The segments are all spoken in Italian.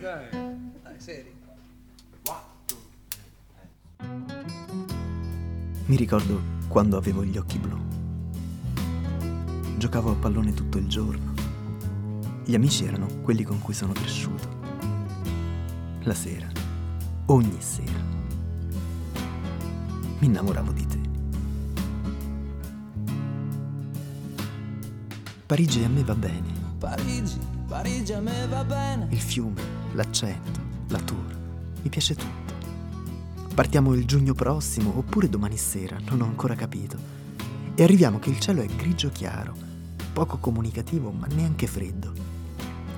Dai, dai seri. Mi ricordo quando avevo gli occhi blu. Giocavo a pallone tutto il giorno. Gli amici erano quelli con cui sono cresciuto. La sera, ogni sera, mi innamoravo di te. Parigi a me va bene. Parigi, Parigi a me va bene. Il fiume, l'accento, la tour. Mi piace tutto. Partiamo il giugno prossimo oppure domani sera, non ho ancora capito. E arriviamo che il cielo è grigio chiaro, poco comunicativo ma neanche freddo.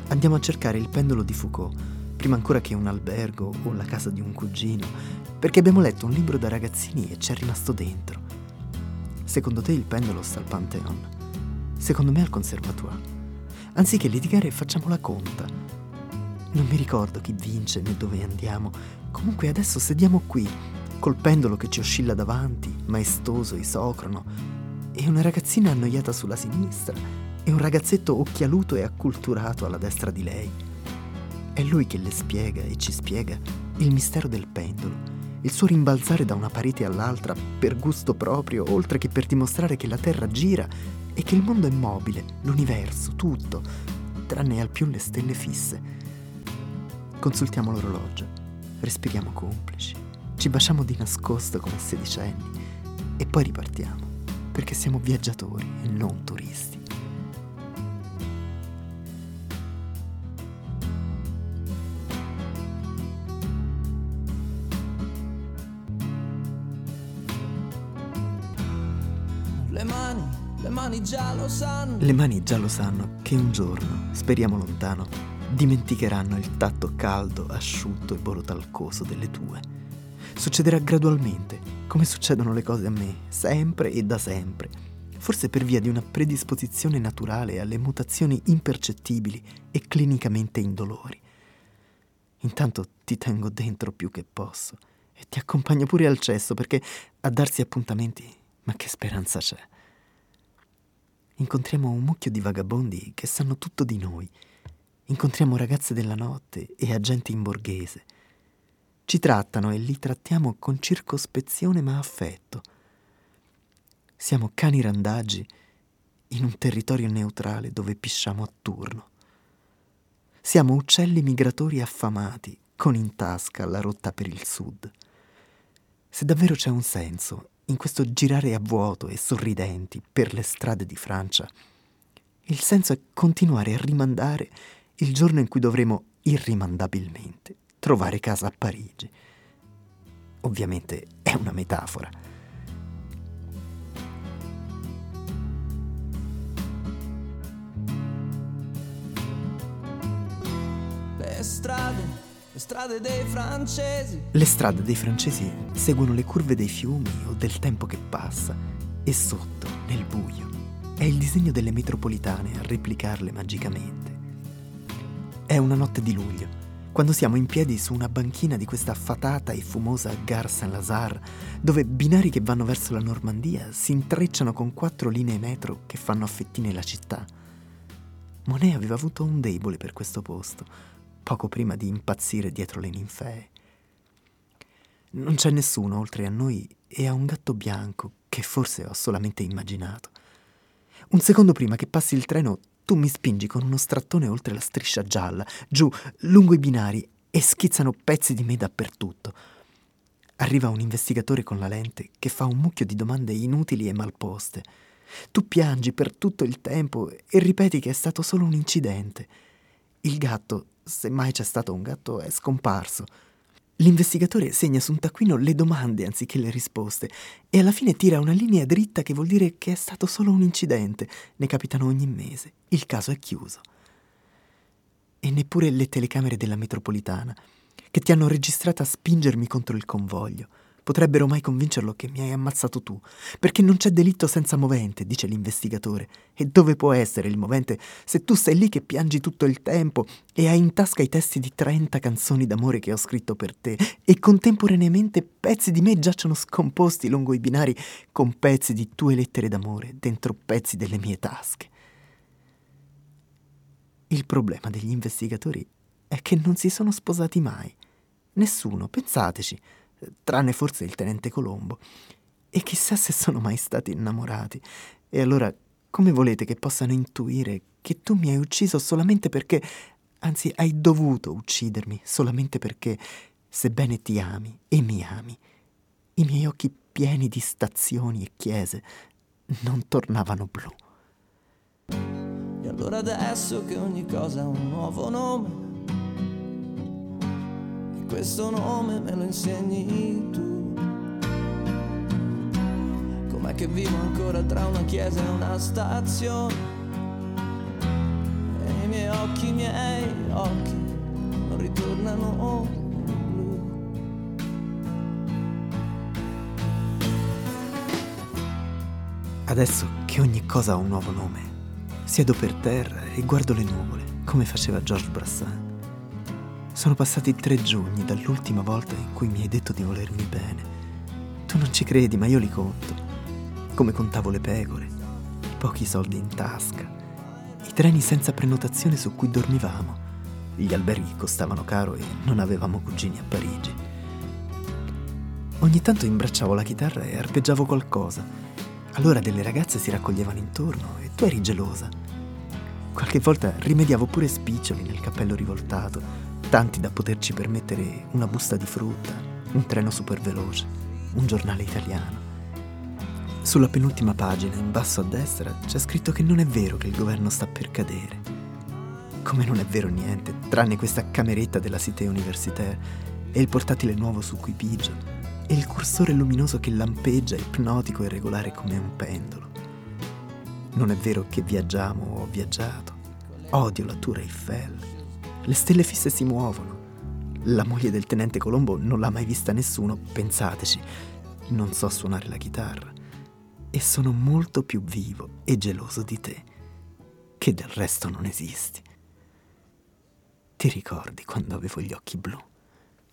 Andiamo a cercare il pendolo di Foucault, prima ancora che un albergo o la casa di un cugino, perché abbiamo letto un libro da ragazzini e c'è rimasto dentro. Secondo te il pendolo sta al Pantheon? Secondo me al Conservatoire. Anziché litigare facciamo la conta. Non mi ricordo chi vince né dove andiamo. Comunque adesso sediamo qui, col pendolo che ci oscilla davanti, maestoso, isocrono, e una ragazzina annoiata sulla sinistra, e un ragazzetto occhialuto e acculturato alla destra di lei. È lui che le spiega e ci spiega il mistero del pendolo, il suo rimbalzare da una parete all'altra per gusto proprio, oltre che per dimostrare che la Terra gira e che il mondo è mobile, l'universo, tutto, tranne al più le stelle fisse. Consultiamo l'orologio, respiriamo complici, ci baciamo di nascosto come sedicenni e poi ripartiamo, perché siamo viaggiatori e non turisti. Mani, già lo sanno. Le mani già lo sanno che un giorno, speriamo lontano, dimenticheranno il tatto caldo, asciutto e borotalcoso delle tue. Succederà gradualmente, come succedono le cose a me, sempre e da sempre, forse per via di una predisposizione naturale alle mutazioni impercettibili e clinicamente indolori. Intanto ti tengo dentro più che posso e ti accompagno pure al cesso perché a darsi appuntamenti, ma che speranza c'è? Incontriamo un mucchio di vagabondi che sanno tutto di noi. Incontriamo ragazze della notte e agenti in borghese. Ci trattano e li trattiamo con circospezione ma affetto. Siamo cani randaggi in un territorio neutrale dove pisciamo a turno. Siamo uccelli migratori affamati con in tasca la rotta per il sud. Se davvero c'è un senso in questo girare a vuoto e sorridenti per le strade di Francia, il senso è continuare a rimandare il giorno in cui dovremo irrimandabilmente trovare casa a Parigi. Ovviamente è una metafora. Le strade, le strade dei francesi. Le strade dei francesi seguono le curve dei fiumi o del tempo che passa e sotto, nel buio, è il disegno delle metropolitane a replicarle magicamente. È una notte di luglio, quando siamo in piedi su una banchina di questa fatata e fumosa Gare Saint-Lazare, dove binari che vanno verso la Normandia si intrecciano con quattro linee metro che fanno a fettine la città. Monet aveva avuto un debole per questo posto, poco prima di impazzire dietro le ninfee. Non c'è nessuno oltre a noi e a un gatto bianco che forse ho solamente immaginato. Un secondo prima che passi il treno, tu mi spingi con uno strattone oltre la striscia gialla, giù, lungo i binari, e schizzano pezzi di me dappertutto. Arriva un investigatore con la lente che fa un mucchio di domande inutili e malposte. Tu piangi per tutto il tempo e ripeti che è stato solo un incidente. Il gatto, se mai c'è stato un gatto, è scomparso. L'investigatore segna su un taccuino le domande anziché le risposte e alla fine tira una linea dritta che vuol dire che è stato solo un incidente. Ne capitano ogni mese. Il caso è chiuso. E neppure le telecamere della metropolitana, che ti hanno registrata a spingermi contro il convoglio, potrebbero mai convincerlo che mi hai ammazzato tu, perché non c'è delitto senza movente, dice l'investigatore. E dove può essere il movente se tu sei lì che piangi tutto il tempo e hai in tasca i testi di 30 canzoni d'amore che ho scritto per te e contemporaneamente pezzi di me giacciono scomposti lungo i binari con pezzi di tue lettere d'amore dentro pezzi delle mie tasche. Il problema degli investigatori è che non si sono sposati mai. Nessuno, pensateci, tranne forse il tenente Colombo. E chissà se sono mai stati innamorati. E allora come volete che possano intuire che tu mi hai ucciso solamente perché, anzi hai dovuto uccidermi solamente perché, sebbene ti ami e mi ami, i miei occhi pieni di stazioni e chiese non tornavano blu. E allora adesso che ogni cosa ha un nuovo nome, questo nome me lo insegni tu. Com'è che vivo ancora tra una chiesa e una stazione? E i miei occhi, i miei occhi non ritornano blu. Adesso che ogni cosa ha un nuovo nome, Siedo per terra e guardo le nuvole, come faceva Georges Brassens. Sono passati tre giorni dall'ultima volta in cui mi hai detto di volermi bene. Tu non ci credi, ma io li conto. Come contavo le pecore, i pochi soldi in tasca, i treni senza prenotazione su cui dormivamo, gli alberghi costavano caro e non avevamo cugini a Parigi. Ogni tanto imbracciavo la chitarra e arpeggiavo qualcosa. Allora delle ragazze si raccoglievano intorno e tu eri gelosa. Qualche volta rimediavo pure spiccioli nel cappello rivoltato, tanti da poterci permettere una busta di frutta, un treno super veloce, un giornale italiano. Sulla penultima pagina, in basso a destra, c'è scritto che non è vero che il governo sta per cadere. Come non è vero niente, tranne questa cameretta della Cité Universitaire e il portatile nuovo su cui pigio e il cursore luminoso che lampeggia ipnotico e regolare come un pendolo. Non è vero che viaggiamo o ho viaggiato. Odio la Tour Eiffel. Le stelle fisse si muovono. La moglie del tenente Colombo non l'ha mai vista nessuno, pensateci. Non so suonare la chitarra. E sono molto più vivo e geloso di te, che del resto non esisti. Ti ricordi quando avevo gli occhi blu?